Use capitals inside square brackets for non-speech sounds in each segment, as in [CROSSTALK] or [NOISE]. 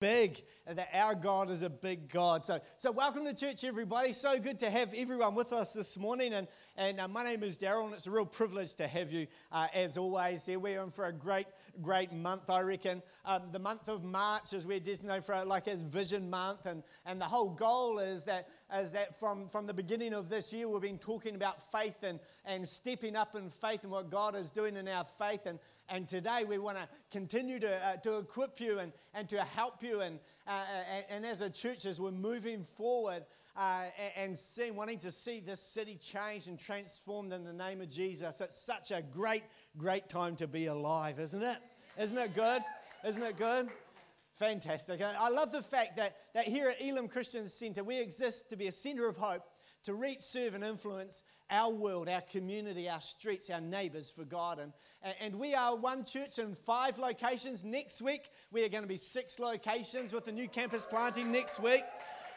big, and that our God is a big God. So, so welcome to church, everybody. So good to have everyone with us this morning. And, and uh, my name is Daryl, and it's a real privilege to have you uh, as always. Here we're in for a great, great month, I reckon. Um, the month of March is we're designated for like as Vision Month, and, and the whole goal is that is that from, from the beginning of this year, we've been talking about faith and, and stepping up in faith and what God is doing in our faith. And, and today we want to continue to, uh, to equip you and, and to help you. And, uh, and, and, as a church, as we're moving forward uh, and seeing, wanting to see this city changed and transformed in the name of Jesus, it's such a great, great time to be alive, isn't it? Isn't it good? Isn't it good? Fantastic. I love the fact that, that here at Elim Christian Centre, we exist to be a centre of hope to reach, serve, and influence our world, our community, our streets, our neighbours for God. And, and we are one church in five locations. Next week, we are going to be six locations with the new campus planting next week.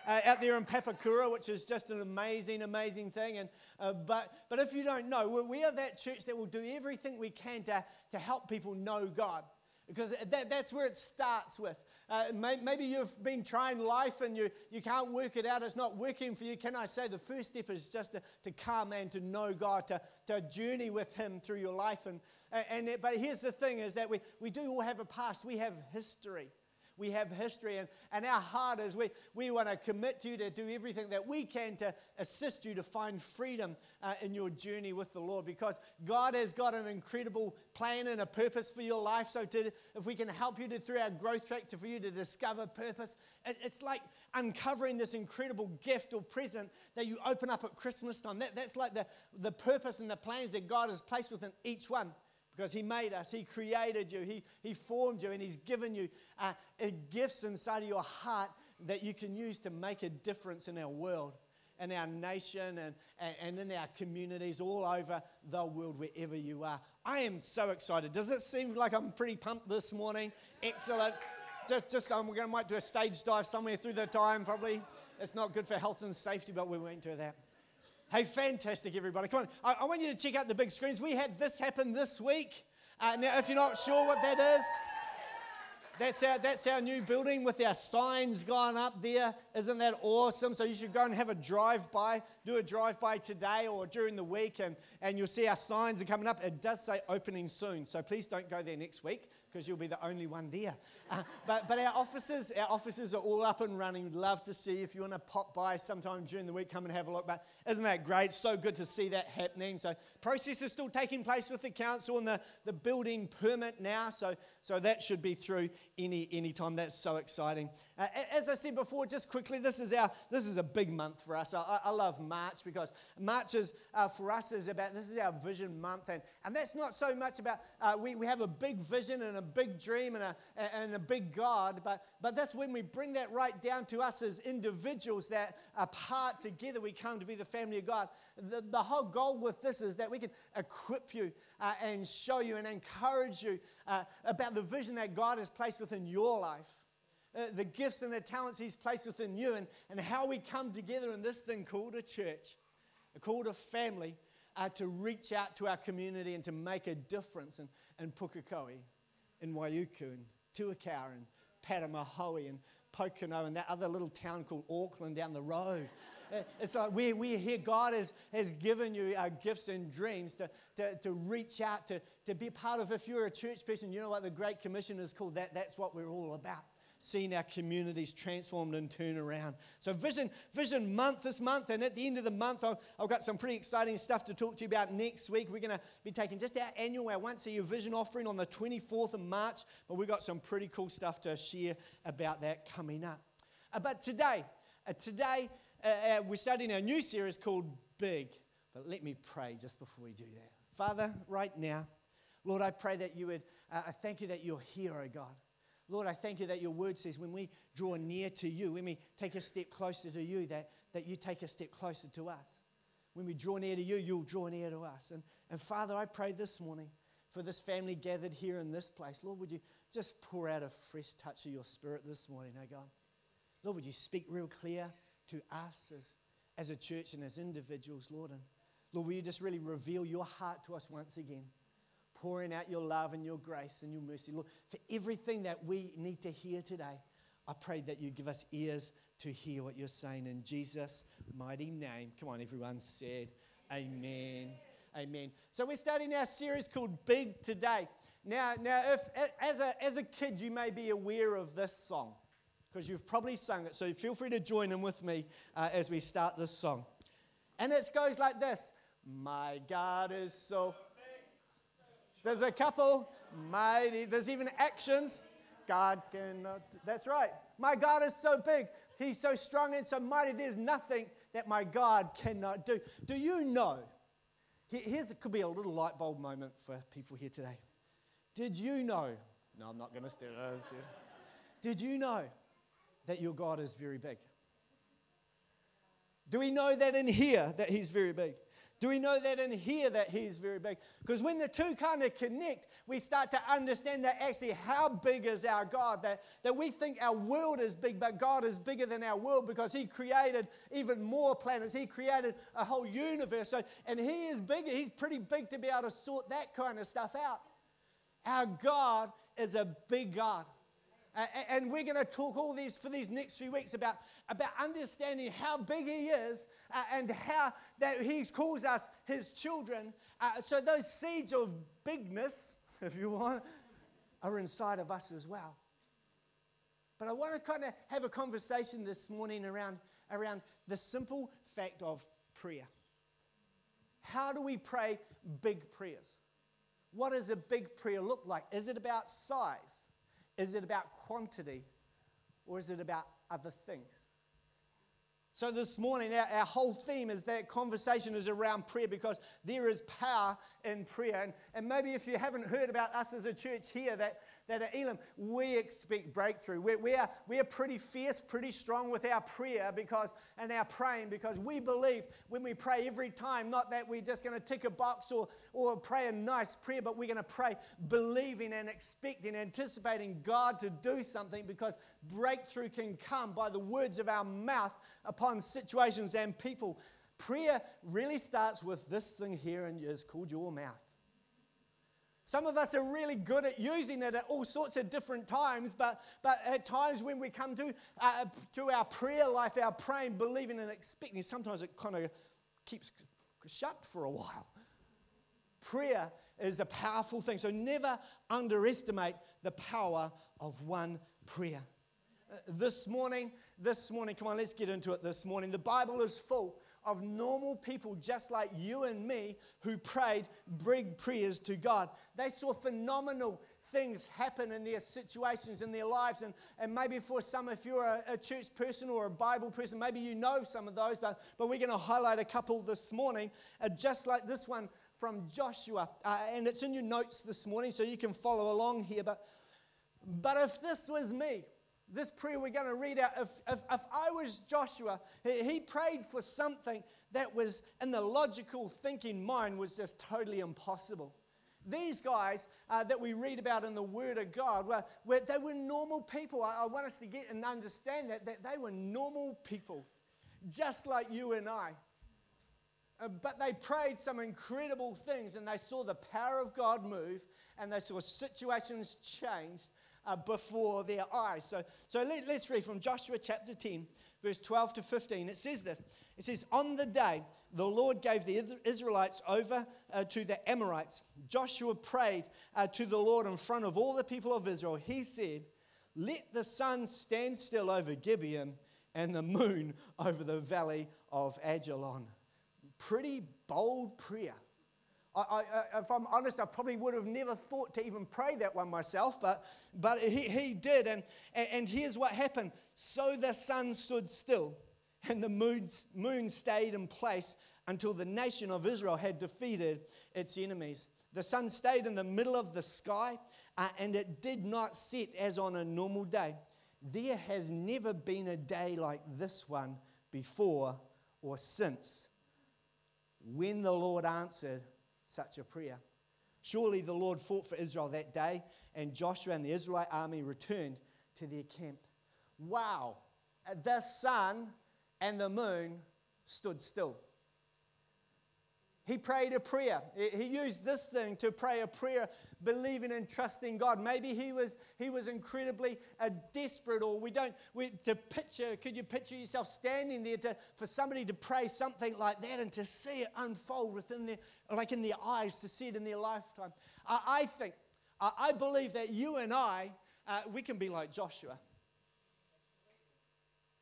Uh, out there in Papakura, which is just an amazing, amazing thing. And, uh, but, but if you don't know, we are that church that will do everything we can to, to help people know God because that, that's where it starts with. Uh, may, maybe you've been trying life and you, you can't work it out, it's not working for you. Can I say the first step is just to, to come and to know God, to, to journey with Him through your life. And, and, but here's the thing is that we, we do all have a past, we have history we have history. And, and our heart is we, we want to commit to you to do everything that we can to assist you to find freedom uh, in your journey with the Lord because God has got an incredible plan and a purpose for your life. So, to, if we can help you to, through our growth track to, for you to discover purpose, it, it's like uncovering this incredible gift or present that you open up at Christmas time. That, that's like the, the purpose and the plans that God has placed within each one because He made us, He created you, He, he formed you, and He's given you uh, gifts inside of your heart that you can use to make a difference in our world, in our nation, and, and in our communities all over the world, wherever you are. I am so excited. Does it seem like I'm pretty pumped this morning? Excellent. Just, just um, we're going to might do a stage dive somewhere through the time, probably. It's not good for health and safety, but we won't do that. Hey, fantastic, everybody. Come on. I, I, want you to check out the big screens. We had this happen this week. Uh, now, if you're not sure what that is, that's our, that's our new building with our signs going up there. Isn't that awesome? So you should go and have a drive by, do a drive by today or during the week, and, and you'll see our signs are coming up. It does say opening soon, so please don't go there next week because you'll be the only one there. Uh, but, but our offices, our offices are all up and running. We'd love to see if you want to pop by sometime during the week, come and have a look. But isn't that great? So good to see that happening. So process is still taking place with the council and the, the building permit now. So, so that should be through any any time. That's so exciting. Uh, as I said before, just quickly, this is our this is a big month for us. I, I love March because March is uh, for us is about this is our vision month, and, and that's not so much about uh, we, we have a big vision and a big dream and a and a big God, but but that's when we bring that right down to us as individuals that apart together we come to be the family of God. The, the whole goal with this is that we can equip you uh, and show you and encourage you uh, about the vision that God has placed within your life uh, the gifts and the talents He's placed within you, and, and how we come together in this thing called a church, called a family, uh, to reach out to our community and to make a difference in, in Pukekohe, in Waiuku, and Tuakau, and Patumahoe, and Pokeno, and that other little town called Auckland down the road. It's like we, we hear God has, has given you our gifts and dreams to, to, to reach out, to, to be part of. If you're a church person, you know what the Great Commission is called. That, that's what we're all about seeing our communities transformed and turn around. So, Vision, Vision Month this month, and at the end of the month, I've, I've got some pretty exciting stuff to talk to you about next week. We're going to be taking just our annual, our once a year vision offering on the 24th of March, but we've got some pretty cool stuff to share about that coming up. Uh, but today, uh, today, uh, uh we're starting a new series called Big. But let me pray just before we do that. Father, right now, Lord, I pray that you would, uh, I thank you that you're here, oh God. Lord, I thank you that your word says when we draw near to you, when we take a step closer to you, that, that you take a step closer to us. When we draw near to you, you'll draw near to us. And, and Father, I pray this morning for this family gathered here in this place. Lord, would you just pour out a fresh touch of your spirit this morning, oh God? Lord, would you speak real clear to us as, as a church and as individuals, Lord? And Lord, will you just really reveal your heart to us once again? pouring out your love and your grace and your mercy. Lord, for everything that we need to hear today, I pray that you give us ears to hear what you're saying in Jesus' mighty name. Come on, everyone said, Amen. Amen. So we're starting our series called Big today. Now, now if as a, as a kid you may be aware of this song because you've probably sung it. So feel free to join in with me uh, as we start this song. And it goes like this My God is so. There's a couple mighty, there's even actions. God cannot. That's right. My God is so big. He's so strong and so mighty. There's nothing that my God cannot do. Do you know? Here's it could be a little light bulb moment for people here today. Did you know? No, I'm not going to stare. Did you know that your God is very big? Do we know that in here that He's very big? Do we know that in here that He's very big? Because when the two kind of connect, we start to understand that actually how big is our God. That, that we think our world is big, but God is bigger than our world because He created even more planets. He created a whole universe. So, and He is bigger. He's pretty big to be able to sort that kind of stuff out. Our God is a big God. Uh, and we're going to talk all these for these next few weeks about, about understanding how big he is uh, and how that he calls us his children. Uh, so those seeds of bigness, [LAUGHS] if you want, are inside of us as well. But I want to kind of have a conversation this morning around, around the simple fact of prayer. How do we pray big prayers? What does a big prayer look like? Is it about size? Is it about quantity or is it about other things? So, this morning, our, our, whole theme is that conversation is around prayer because there is power in prayer. And, and maybe if you haven't heard about us as a church here, that that at Elim, we expect breakthrough. We're, we, are, we are pretty fierce, pretty strong with our prayer because, and our praying because we believe when we pray every time, not that we're just going to tick a box or, or pray a nice prayer, but we're going to pray believing and expecting, anticipating God to do something because breakthrough can come by the words of our mouth upon situations and people. Prayer really starts with this thing here and is called your mouth. Some of us are really good at using it at all sorts of different times, but, but at times when we come to, uh, to our prayer life, our praying, believing, and expecting, sometimes it kind of keeps shut for a while. Prayer is a powerful thing, so never underestimate the power of one prayer. Uh, this morning, this morning, come on, let's get into it this morning. The Bible is full of normal people just like you and me who prayed big prayers to God. They saw phenomenal things happen in their situations, in their lives. And, and maybe for some, if you're a, a church person or a Bible person, maybe you know some of those, but, but we're going to highlight a couple this morning, uh, just like this one from Joshua. Uh, and it's in your notes this morning, so you can follow along here. But, but if this was me, this prayer we're going to read out, if, if, if I was Joshua, he, he prayed for something that was in the logical thinking mind was just totally impossible. These guys uh, that we read about in the Word of God, were, were they were normal people. I, I, want us to get and understand that, that they were normal people, just like you and I. Uh, but they prayed some incredible things and they saw the power of God move and they saw situations changed uh, before their eyes. So, so let, let's read from Joshua chapter 10, verse 12 to 15. It says this It says, On the day the Lord gave the Israelites over uh, to the Amorites, Joshua prayed uh, to the Lord in front of all the people of Israel. He said, Let the sun stand still over Gibeon and the moon over the valley of Ajalon. Pretty bold prayer. I, I, if I'm honest, I probably would have never thought to even pray that one myself, but, but he, he did. And, and here's what happened. So the sun stood still, and the moon, moon stayed in place until the nation of Israel had defeated its enemies. The sun stayed in the middle of the sky, uh, and it did not set as on a normal day. There has never been a day like this one before or since. When the Lord answered, such a prayer. Surely the Lord fought for Israel that day, and Joshua and the Israelite army returned to their camp. Wow, the sun and the moon stood still. He prayed a prayer. He used this thing to pray a prayer, believing and trusting God. Maybe he was, he was incredibly uh, desperate, or we don't, we, to picture, could you picture yourself standing there to, for somebody to pray something like that and to see it unfold within their, like in their eyes, to see it in their lifetime? I, I think, I, I, believe that you and I, uh, we can be like Joshua.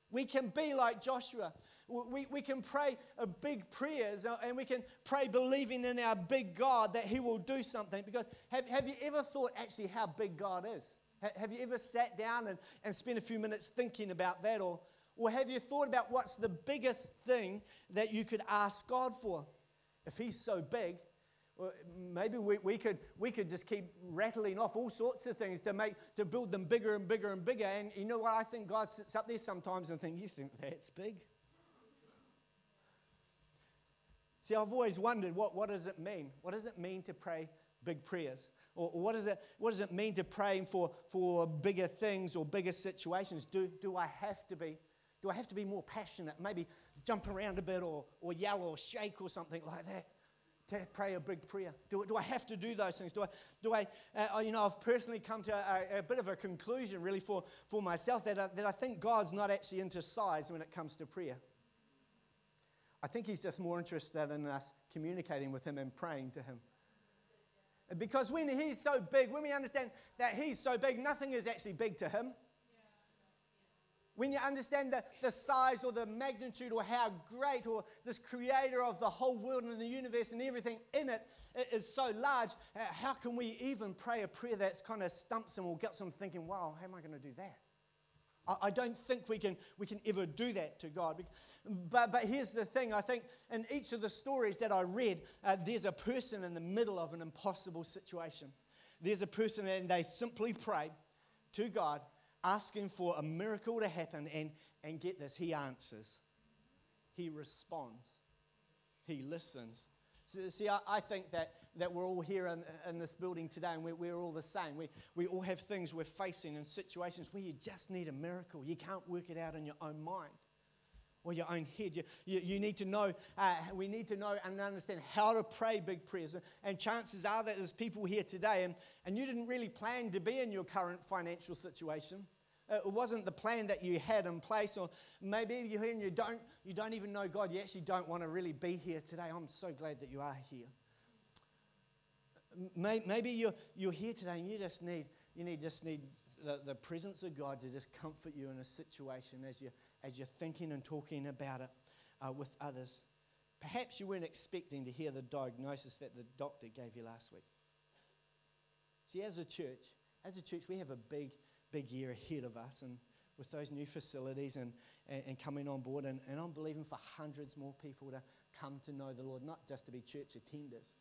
We can be like Joshua. We, we can pray big prayers uh, and we can pray believing in our big God that He will do something. Because have, have you ever thought actually how big God is? Have you ever sat down and, and spent a few minutes thinking about that? Or, or have you thought about what's the biggest thing that you could ask God for? If He's so big, well, maybe we, we, could, we could just keep rattling off all sorts of things to, make, to build them bigger and bigger and bigger. And you know what? I think God sits up there sometimes and thinks, You think that's big? See, I've always wondered what, what does it mean? What does it mean to pray big prayers? Or, or what, does it, what does it mean to pray for, for bigger things or bigger situations? Do, do I have to be? Do I have to be more passionate? Maybe jump around a bit or, or yell or shake or something like that to pray a big prayer? Do, do I have to do those things? Do I, do I uh, you know, I've personally come to a, a, bit of a conclusion really for, for myself that I, that I think God's not actually into size when it comes to prayer. I think he's just more interested in us communicating with him and praying to him. Because when he's so big, when we understand that he's so big, nothing is actually big to him. When you understand the, the size or the magnitude or how great or this creator of the whole world and the universe and everything in it is so large, uh, how can we even pray a prayer that's kind of stumps and will get some thinking, wow, how am I going to do that? I don't think we can, we can ever do that to God. But, but here's the thing I think in each of the stories that I read, uh, there's a person in the middle of an impossible situation. There's a person, and they simply pray to God, asking for a miracle to happen. And, and get this, He answers, He responds, He listens. So, see, I, I think that that we're all here in, in this building today and we're, we're all the same. We, we all have things we're facing and situations where you just need a miracle. You can't work it out in your own mind or your own head. You, you, you need to know, uh, we need to know and understand how to pray big prayers. And chances are that there's people here today and, and you didn't really plan to be in your current financial situation. It wasn't the plan that you had in place, or maybe you're here and you don't, you don't even know God. You actually don't want to really be here today. I'm so glad that you are here. Maybe you're, you're here today and you just need, you need, just need the, the presence of God to just comfort you in a situation as, you, as you're thinking and talking about it uh, with others. Perhaps you weren't expecting to hear the diagnosis that the doctor gave you last week. See, as a church, as a church, we have a big, big year ahead of us, and with those new facilities and, and, and coming on board, and, and I'm believing for hundreds more people to come to know the Lord, not just to be church attenders,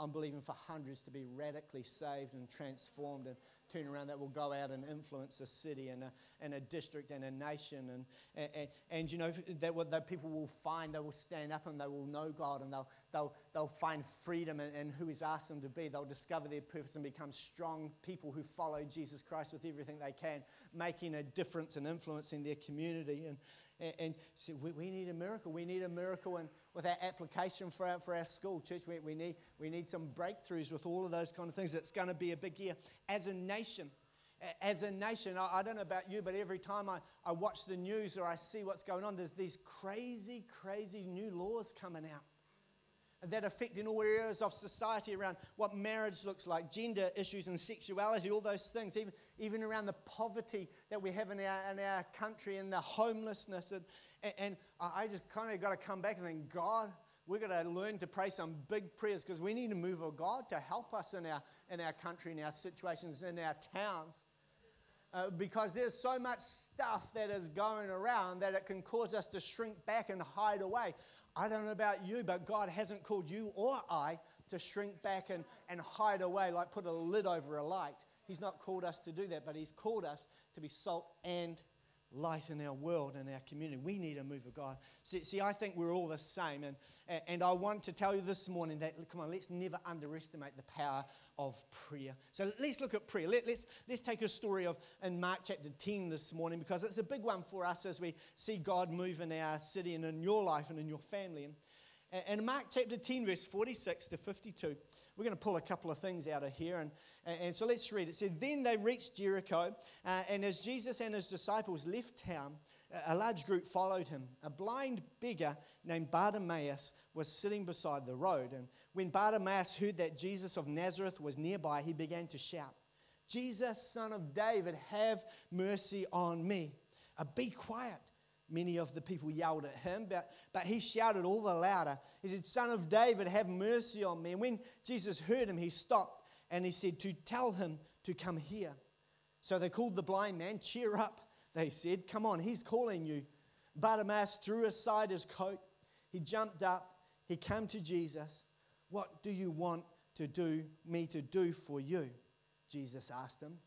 I'm believing for hundreds to be radically saved and transformed and turn around that will go out and influence a city and a, and a district and a nation. And, and, and, and you know, that, what, that people will find, they will stand up and they will know God and they'll, they'll, they'll find freedom in, in who He's asked them to be. They'll discover their purpose and become strong people who follow Jesus Christ with everything they can, making a difference and influencing their community. And, and, and so we, we, need a miracle. We need a miracle and with our application for our, for our school. Church, we, we, need, we need some breakthroughs with all of those kind of things. It's going to be a big year. As a nation, as a nation, I, I don't know about you, but every time I, I watch the news or I see what's going on, there's these crazy, crazy new laws coming out that affect in all areas of society around what marriage looks like, gender issues and sexuality, all those things, even, even around the poverty that we have in our, in our country and the homelessness. And, and I just kind of got to come back and think, God, we've got to learn to pray some big prayers because we need to move of God to help us in our, in our country, in our situations, in our towns. Uh, because there's so much stuff that is going around that it can cause us to shrink back and hide away. I don't know about you, but God hasn't called you or I to shrink back and, and hide away, like put a lid over a light. He's not called us to do that, but He's called us to be salt and light in our world and our community. We need a move of God. See, see, I think we're all the same. And, and I want to tell you this morning that, come on, let's never underestimate the power of prayer. So let's look at prayer. Let, let's, let's take a story of in Mark chapter 10 this morning because it's a big one for us as we see God move in our city and in your life and in your family. And, And Mark chapter 10, verse 46 to 52, we're going to pull a couple of things out of here. And, and so let's read it. Said, Then they reached Jericho, uh, and as Jesus and his disciples left town, a large group followed him. A blind beggar named Bartimaeus was sitting beside the road. And when Bartimaeus heard that Jesus of Nazareth was nearby, he began to shout, Jesus, son of David, have mercy on me. Uh, be quiet. Many of the people yelled at him, but, but he shouted all the louder. He said, Son of David, have mercy on me. And when Jesus heard him, he stopped and he said, To tell him to come here. So they called the blind man, Cheer up, they said. Come on, he's calling you. Bartimaeus threw aside his coat. He jumped up. He came to Jesus. What do you want to do me to do for you? Jesus asked him.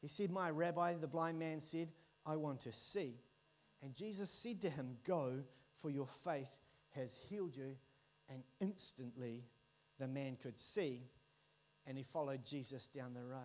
He said, My rabbi, the blind man said, I want to see. And Jesus said to him, Go, for your faith has healed you. And instantly the man could see, and he followed Jesus down the road.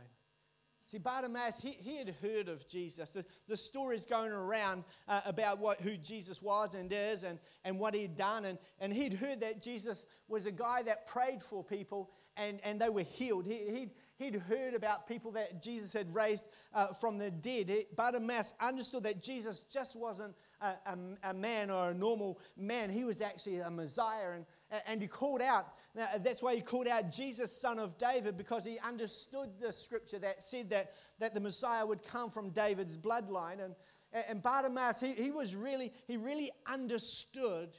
See, Bartimaeus, he, he had heard of Jesus. The, the stories going around uh, about what, who Jesus was and is and, and what he'd done. And, and he'd heard that Jesus was a guy that prayed for people and, and they were healed. He, he'd, he'd heard about people that Jesus had raised uh, from the dead. It, Bartimaeus understood that Jesus just wasn't a, a, a, man or a normal man. He was actually a Messiah. And, and he called out, that's why he called out Jesus, son of David, because he understood the scripture that said that, that the Messiah would come from David's bloodline. And, and Bartimaeus, he, he was really, he really understood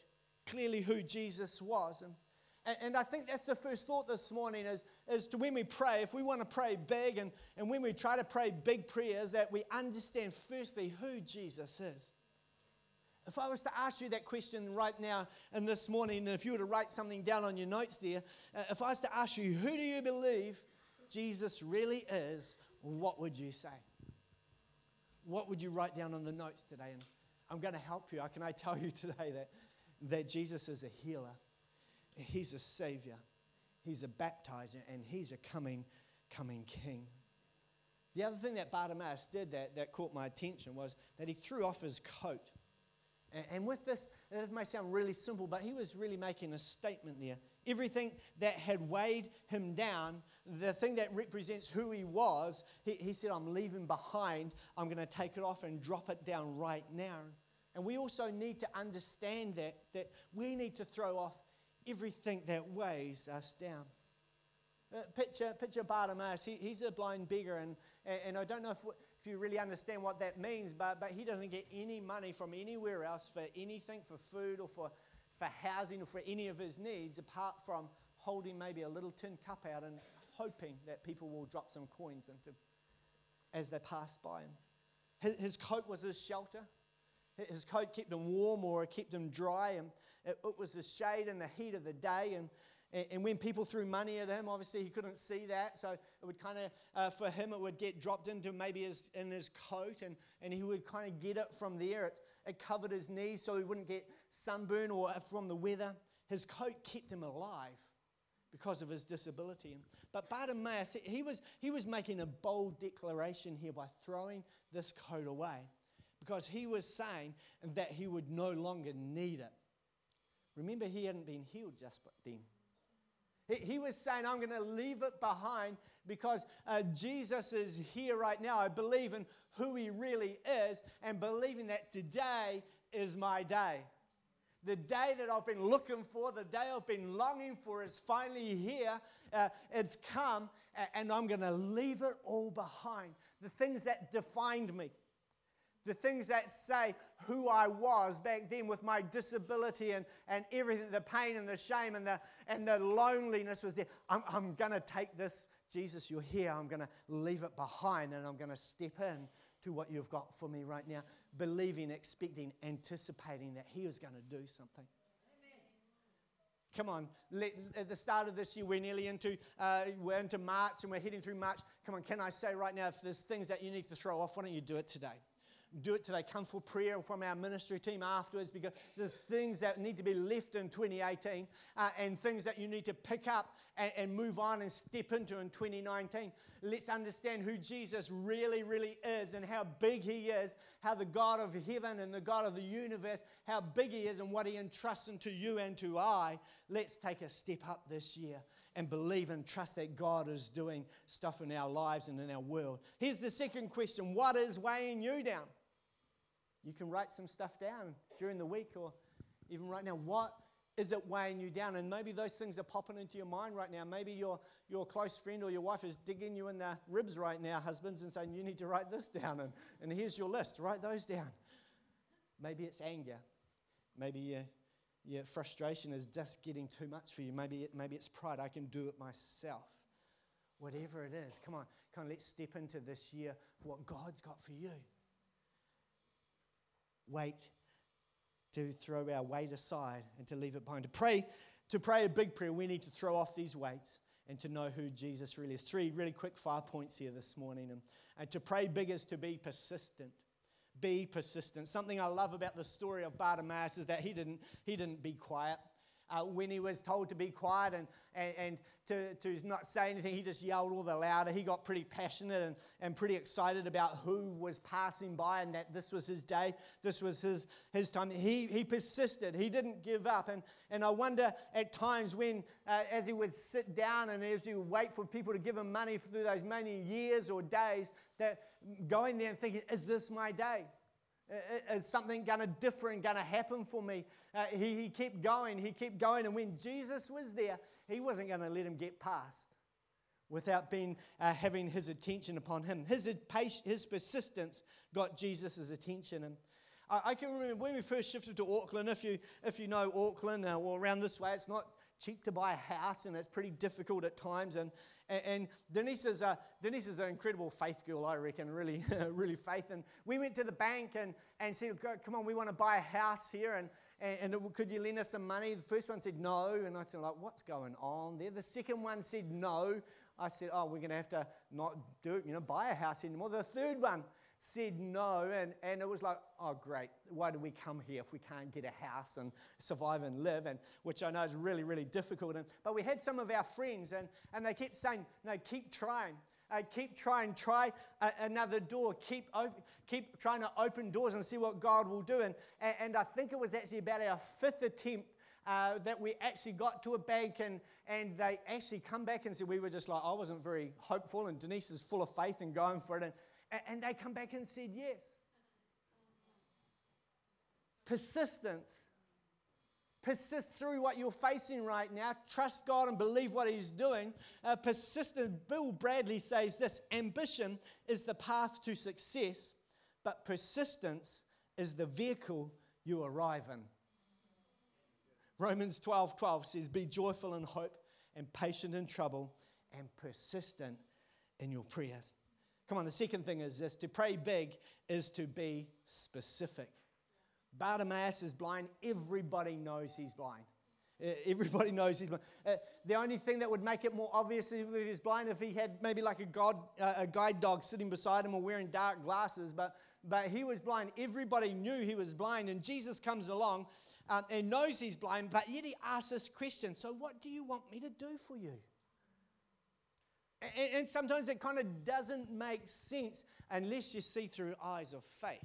clearly who Jesus was. And, and I think that's the first thought this morning is, is to when we pray, if we want to pray big and, and when we try to pray big prayers, that we understand firstly who Jesus is. If I was to ask you that question right now and this morning, and if you were to write something down on your notes there, uh, if I was to ask you, who do you believe Jesus really is, what would you say? What would you write down on the notes today? And I'm going to help you. Can I tell you [LAUGHS] today that, that Jesus is a healer, He's a Savior, He's a baptizer, and He's a coming, coming King. The other thing that Bartimaeus did that, that caught my attention was that he threw off his coat. And with this, it may sound really simple, but he was really making a statement there. Everything that had weighed him down, the thing that represents who he was, he, he said, I'm leaving behind. I'm going to take it off and drop it down right now. And we also need to understand that, that we need to throw off everything that weighs us down. Uh, picture, picture Bartimaeus. He, he's a blind beggar, and, and I don't know if, if you really understand what that means, but, but he doesn't get any money from anywhere else for anything, for food or for, for housing or for any of his needs, apart from holding maybe a little tin cup out and hoping that people will drop some coins into as they pass by him. His, his coat was his shelter. His coat kept him warm or it kept him dry, and it, it was the shade and the heat of the day. And, and, when people threw money at him, obviously he couldn't see that. So it would kind of, uh, for him, it would get dropped into maybe his, in his coat and, and he would kind of get it from there. It, it covered his knees so he wouldn't get sunburn or from the weather. His coat kept him alive because of his disability. But Bartimaeus, he was, he was making a bold declaration here by throwing this coat away because he was saying that he would no longer need it. Remember, he hadn't been healed just then. He was saying, I'm going to leave it behind because uh, Jesus is here right now. I believe in who he really is and believing that today is my day. The day that I've been looking for, the day I've been longing for is finally here. Uh, it's come, and I'm going to leave it all behind. The things that defined me, the things that say who I was back then with my disability and, and everything, the pain and the shame and the, and the loneliness was there. I'm, I'm going to take this, Jesus, you're here. I'm going to leave it behind and I'm going to step in to what you've got for me right now, believing, expecting, anticipating that He is going to do something. Come on, let, at the start of this year, we're nearly into, uh, we're into March and we're heading through March. Come on, can I say right now, if there's things that you need to throw off, why don't you do it today? Do it today. Come for prayer from our ministry team afterwards because there's things that need to be left in 2018 uh, and things that you need to pick up and, and move on and step into in 2019. Let's understand who Jesus really, really is and how big he is, how the God of heaven and the God of the universe, how big he is and what he entrusts into you and to I. Let's take a step up this year and believe and trust that God is doing stuff in our lives and in our world. Here's the second question What is weighing you down? You can write some stuff down during the week or even right now. What is it weighing you down? And maybe those things are popping into your mind right now. Maybe your, your close friend or your wife is digging you in the ribs right now, husbands, and saying, You need to write this down. And, and here's your list. Write those down. Maybe it's anger. Maybe your, your frustration is just getting too much for you. Maybe, it, maybe it's pride. I can do it myself. Whatever it is, come on, come on, let's step into this year what God's got for you. Wait to throw our weight aside and to leave it behind. To pray, to pray a big prayer, we need to throw off these weights and to know who Jesus really is. Three really quick fire points here this morning. And, and to pray big is to be persistent. Be persistent. Something I love about the story of Bartimaeus is that he didn't, he didn't be quiet uh, when he was told to be quiet and, and, and to, to not say anything, he just yelled all the louder. He got pretty passionate and, and pretty excited about who was passing by and that this was his day, this was his, his time. He, he persisted, he didn't give up. And, and I wonder at times when, uh, as he would sit down and as he would wait for people to give him money through those many years or days, that going there and thinking, is this my day? Is something going to different going to happen for me? Uh, he, he kept going, he kept going. And when Jesus was there, he wasn't going to let him get past without being, uh, having his attention upon him. His, his persistence got Jesus' attention. And I, I, can remember when we first shifted to Auckland, if you, if you know Auckland uh, or around this way, it's not cheap to buy a house and it's pretty difficult at times. And, and, and Denise, is a, Denise is an incredible faith girl, I reckon, really, [LAUGHS] really faith. And we went to the bank and, and said, come on, we want to buy a house here and, and, and could you lend us some money? The first one said no. And I thought, like, what's going on there? The second one said no. I said, oh, we're going to have to not do it, you know, buy a house anymore. The third one said no, and, and it was like, oh, great, why do we come here if we can't get a house and survive and live? And which I know is really, really difficult. And, but we had some of our friends, and, and they kept saying, no, keep trying. Uh, keep trying, try a, another door, keep, op- keep trying to open doors and see what God will do. And, and, and I think it was actually about our fifth attempt uh, that we actually got to a bank and, and they actually come back and said, we were just like, I wasn't very hopeful, and Denise is full of faith and going for it. And, and they come back and said yes. Persistence. Persist through what you're facing right now. Trust God and believe what He's doing. Uh, persistent. Bill Bradley says this ambition is the path to success, but persistence is the vehicle you arrive in. Romans 12 12 says, Be joyful in hope and patient in trouble and persistent in your prayers. Come on, the second thing is this to pray big is to be specific. Bartimaeus is blind. Everybody knows he's blind. Everybody [LAUGHS] knows he's blind. The only thing that would make it more obvious if he was blind if he had maybe like a, god, a guide dog sitting beside him or wearing dark glasses, but, but he was blind. Everybody knew he was blind, and Jesus comes along um, and knows he's blind, but yet he asks this question So, what do you want me to do for you? And, and sometimes it kind of doesn't make sense unless you see through eyes of faith.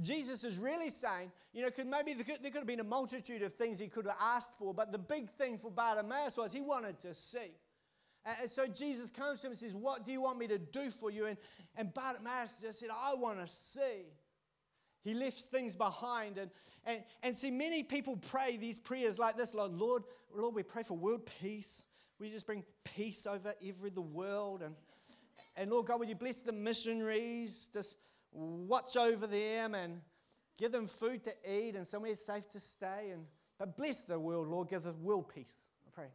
Jesus is really saying, you know, could maybe there could, there could, have been a multitude of things he could have asked for, but the big thing for Bartimaeus was he wanted to see. And so Jesus comes to him and says, What do you want me to do for you? And, and Bartimaeus just said, I want to see. He left things behind. And, and, and see, many people pray these prayers like this Lord, Lord, Lord, we pray for world peace. Will you just bring peace over every the world? And, and Lord God, will you bless the missionaries? Just watch over them and give them food to eat and somewhere safe to stay. And but bless the world, Lord. Give the world peace. I pray.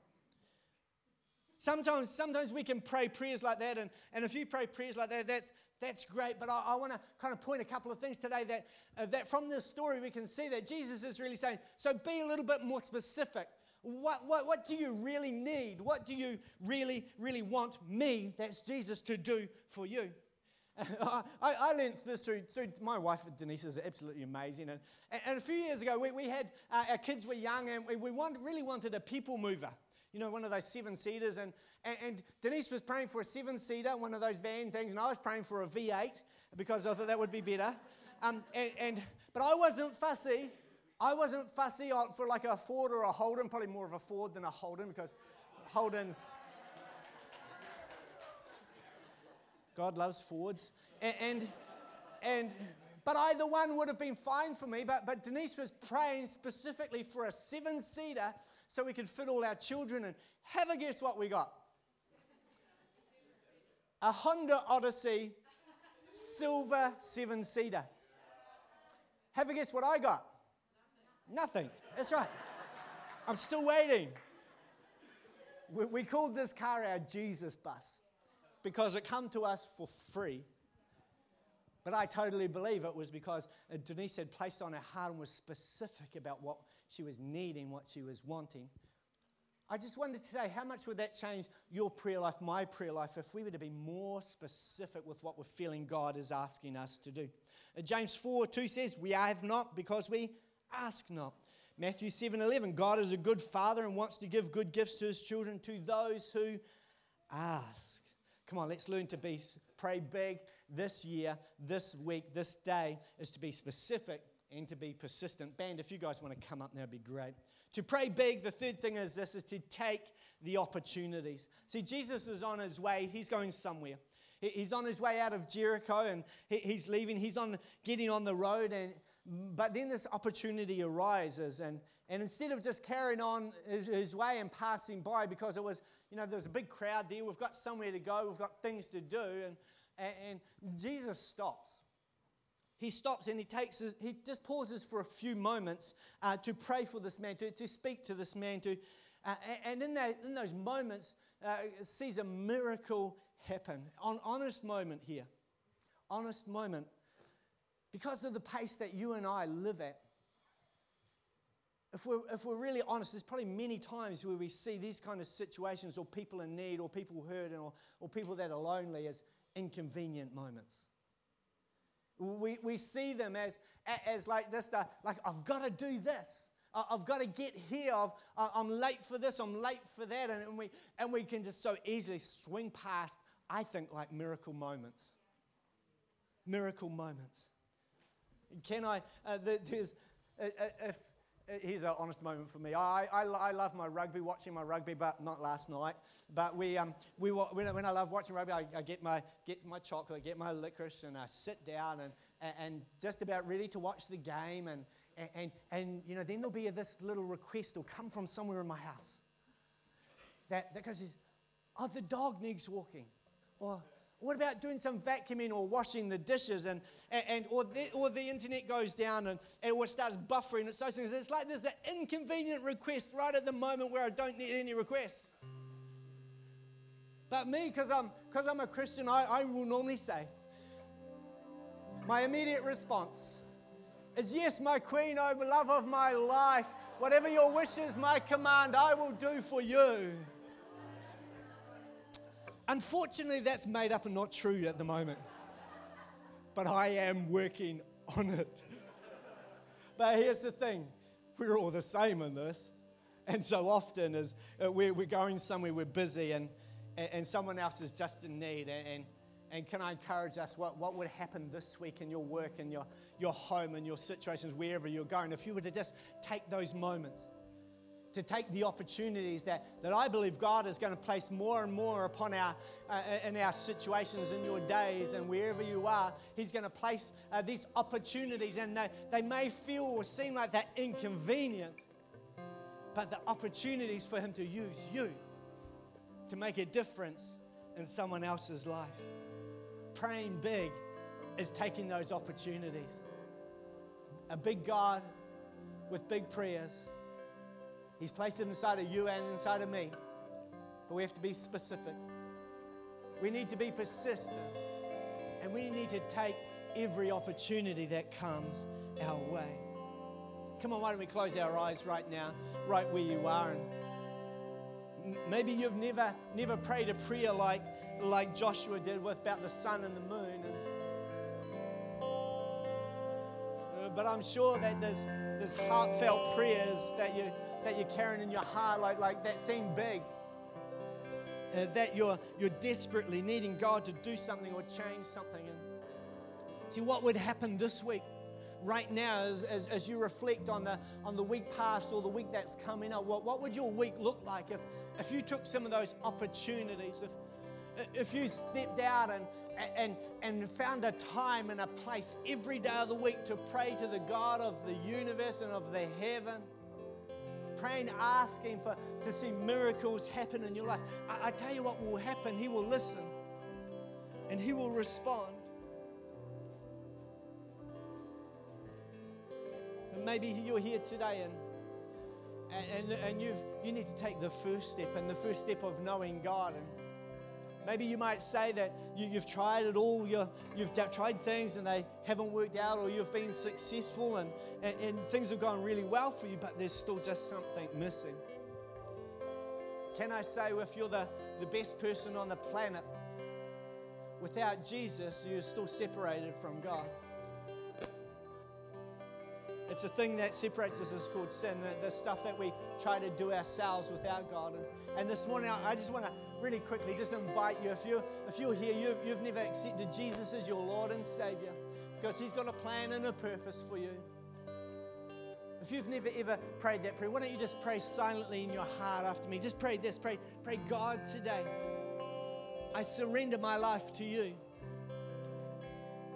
Sometimes, sometimes we can pray prayers like that, and, and if you pray prayers like that, that's, that's great. But I, I want to kind of point a couple of things today that, uh, that from this story we can see that Jesus is really saying, so be a little bit more specific. What, what, what do you really need? What do you really, really want me, that's Jesus, to do for you? [LAUGHS] I, I learned this through, through my wife, Denise, is absolutely amazing. And, and a few years ago, we, we had uh, our kids were young and we, we want, really wanted a people mover. You know, one of those seven seaters. And, and, and Denise was praying for a seven seater, one of those van things, and I was praying for a V8 because I thought that would be better. Um, and, and, but I wasn't fussy. I wasn't fussy for like a Ford or a Holden, probably more of a Ford than a Holden because Holden's God loves Fords. And, and, and, but either one would have been fine for me. But, but Denise was praying specifically for a seven seater so we could fit all our children. And have a guess what we got? A Honda Odyssey silver seven seater. Have a guess what I got? Nothing. That's right. I'm still waiting. We, we called this car our Jesus bus because it come to us for free. But I totally believe it was because Denise had placed on her heart and was specific about what she was needing, what she was wanting. I just wanted to say, how much would that change your prayer life, my prayer life, if we were to be more specific with what we're feeling God is asking us to do? Uh, James 4 2 says, We have not because we ask not. Matthew 7 11, God is a good father and wants to give good gifts to his children to those who ask. Come on, let's learn to be pray big this year, this week, this day is to be specific and to be persistent. Band, if you guys want to come up it'd be great. To pray big, the third thing is this is to take the opportunities. See, Jesus is on his way, he's going somewhere. He's on his way out of Jericho and he's leaving, he's on getting on the road, and but then this opportunity arises, and and instead of just carrying on his, his, way and passing by because it was, you know, there was a big crowd there, we've got somewhere to go, we've got things to do, and, and, and Jesus stops. He stops and he takes, his, he just pauses for a few moments uh, to pray for this man, to, to speak to this man, to, uh, and in, that, in those moments, uh, sees a miracle happen. On honest moment here, honest moment, because of the pace that you and I live at if we're, if we're really honest, there's probably many times where we see these kind of situations or people in need or people hurt or, or people that are lonely as inconvenient moments. We, we see them as, as like this, like, I've got to do this. I've got to get here. i am late for this. I'm late for that. And we, and we can just so easily swing past, I think, like miracle moments. Miracle moments. Can I? Uh, there's, uh, uh if, here's an honest moment for me. I, I, I, love my rugby, watching my rugby, but not last night. But we, um, we, when, when I love watching rugby, I, I, get, my, get my chocolate, get my licorice, and I sit down and, and just about ready to watch the game. And, and, and you know, then there'll be this little request will come from somewhere in my house. That, that goes, oh, the dog needs walking. Or what about doing some vacuuming or washing the dishes and, and, and or, the, or the internet goes down and, and starts buffering? It's those things. It's like there's an inconvenient request right at the moment where I don't need any requests. But me, because I'm, cause I'm a Christian, I, I will normally say, my immediate response is yes, my queen, O oh love of my life, whatever your wish is, my command, I will do for you. Unfortunately, that's made up and not true at the moment. But I am working on it. But here's the thing we're all the same in this. And so often, as uh, we're, we're going somewhere, we're busy, and, and someone else is just in need. And, and can I encourage us what, what would happen this week in your work, in your, your home, in your situations, wherever you're going, if you were to just take those moments to take the opportunities that, that I believe God is going to place more and more upon our, uh, in our situations, in your days, and wherever you are. He's going to place uh, these opportunities, and they, they may feel or seem like they're inconvenient, but the opportunities for Him to use you to make a difference in someone else's life. Praying big is taking those opportunities. A big God with big prayers He's placed it inside of you and inside of me. But we have to be specific. We need to be persistent. And we need to take every opportunity that comes our way. Come on, why don't we close our eyes right now, right where you are? And maybe you've never, never prayed a prayer like, like Joshua did with about the sun and the moon. And, uh, but I'm sure that there's, there's heartfelt prayers that you that you're carrying in your heart, like, like that seem big. Uh, that you're, you're desperately needing God to do something or change something. And see what would happen this week right now as, as, as, you reflect on the, on the week past or the week that's coming up, what, what would your week look like if, if you took some of those opportunities, if, if you stepped out and, and, and found a time and a place every day of the week to pray to the God of the universe and of the heaven? Praying, asking for to see miracles happen in your life. I, I, tell you what will happen. He will listen and he will respond. And maybe you're here today and, and, and you've, you need to take the first step and the first step of knowing God. And maybe you might say that you, have tried it all, you you've tried things and they haven't worked out, or you've been successful and, and, and things have gone really well for you, but there's still just something missing. Can I say, if you're the, the best person on the planet, without Jesus, you're still separated from God? It's the thing that separates us is called sin, the, the, stuff that we try to do ourselves without God. And, and this morning, I, I just want to really quickly just invite you, if you're, if you're here, you've, you've never accepted Jesus as your Lord and Savior, because He's got a plan and a purpose for you. If you've never ever prayed that prayer, why don't you just pray silently in your heart after me? Just pray this. Pray, pray, God, today, I surrender my life to you.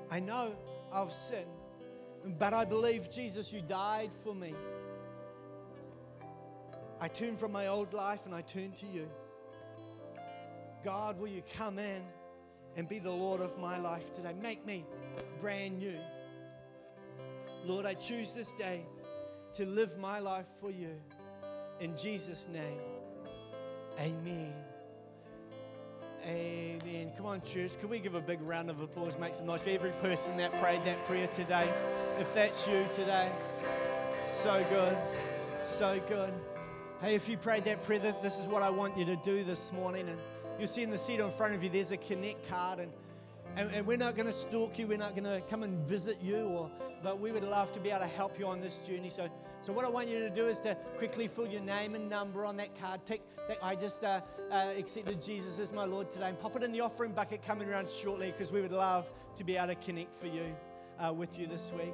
I know I've sinned. But I believe, Jesus, you died for me. I turn from my old life and I turn to you. God, will you come in and be the Lord of my life today? Make me brand new. Lord, I choose this day to live my life for you. In Jesus' name, amen. Amen. Come on, church. Can we give a big round of applause? Make some noise for every person that prayed that prayer today. If that's you today, so good. So good. Hey, if you prayed that prayer, this is what I want you to do this morning. And you'll see in the seat in front of you, there's a connect card. And, and, and we're not going to stalk you, we're not going to come and visit you, or, but we would love to be able to help you on this journey. So so what I want you to do is to quickly fill your name and number on that card. Tick that I just uh, uh, accepted Jesus as my Lord today, and pop it in the offering bucket coming around shortly because we would love to be able to connect for you uh, with you this week.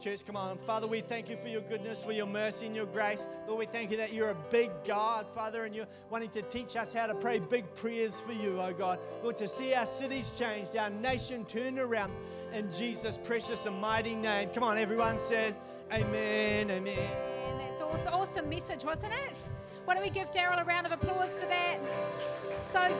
Church, come on. Father, we thank you for your goodness, for your mercy and your grace. Lord, we thank you that you're a big God, Father, and you're wanting to teach us how to pray big prayers for you, oh God. Lord, to see our cities changed, our nation turned around in Jesus' precious and mighty name. Come on, everyone said, Amen, amen. And that's awesome, awesome message, wasn't it? Why don't we give Daryl a round of applause for that? So good.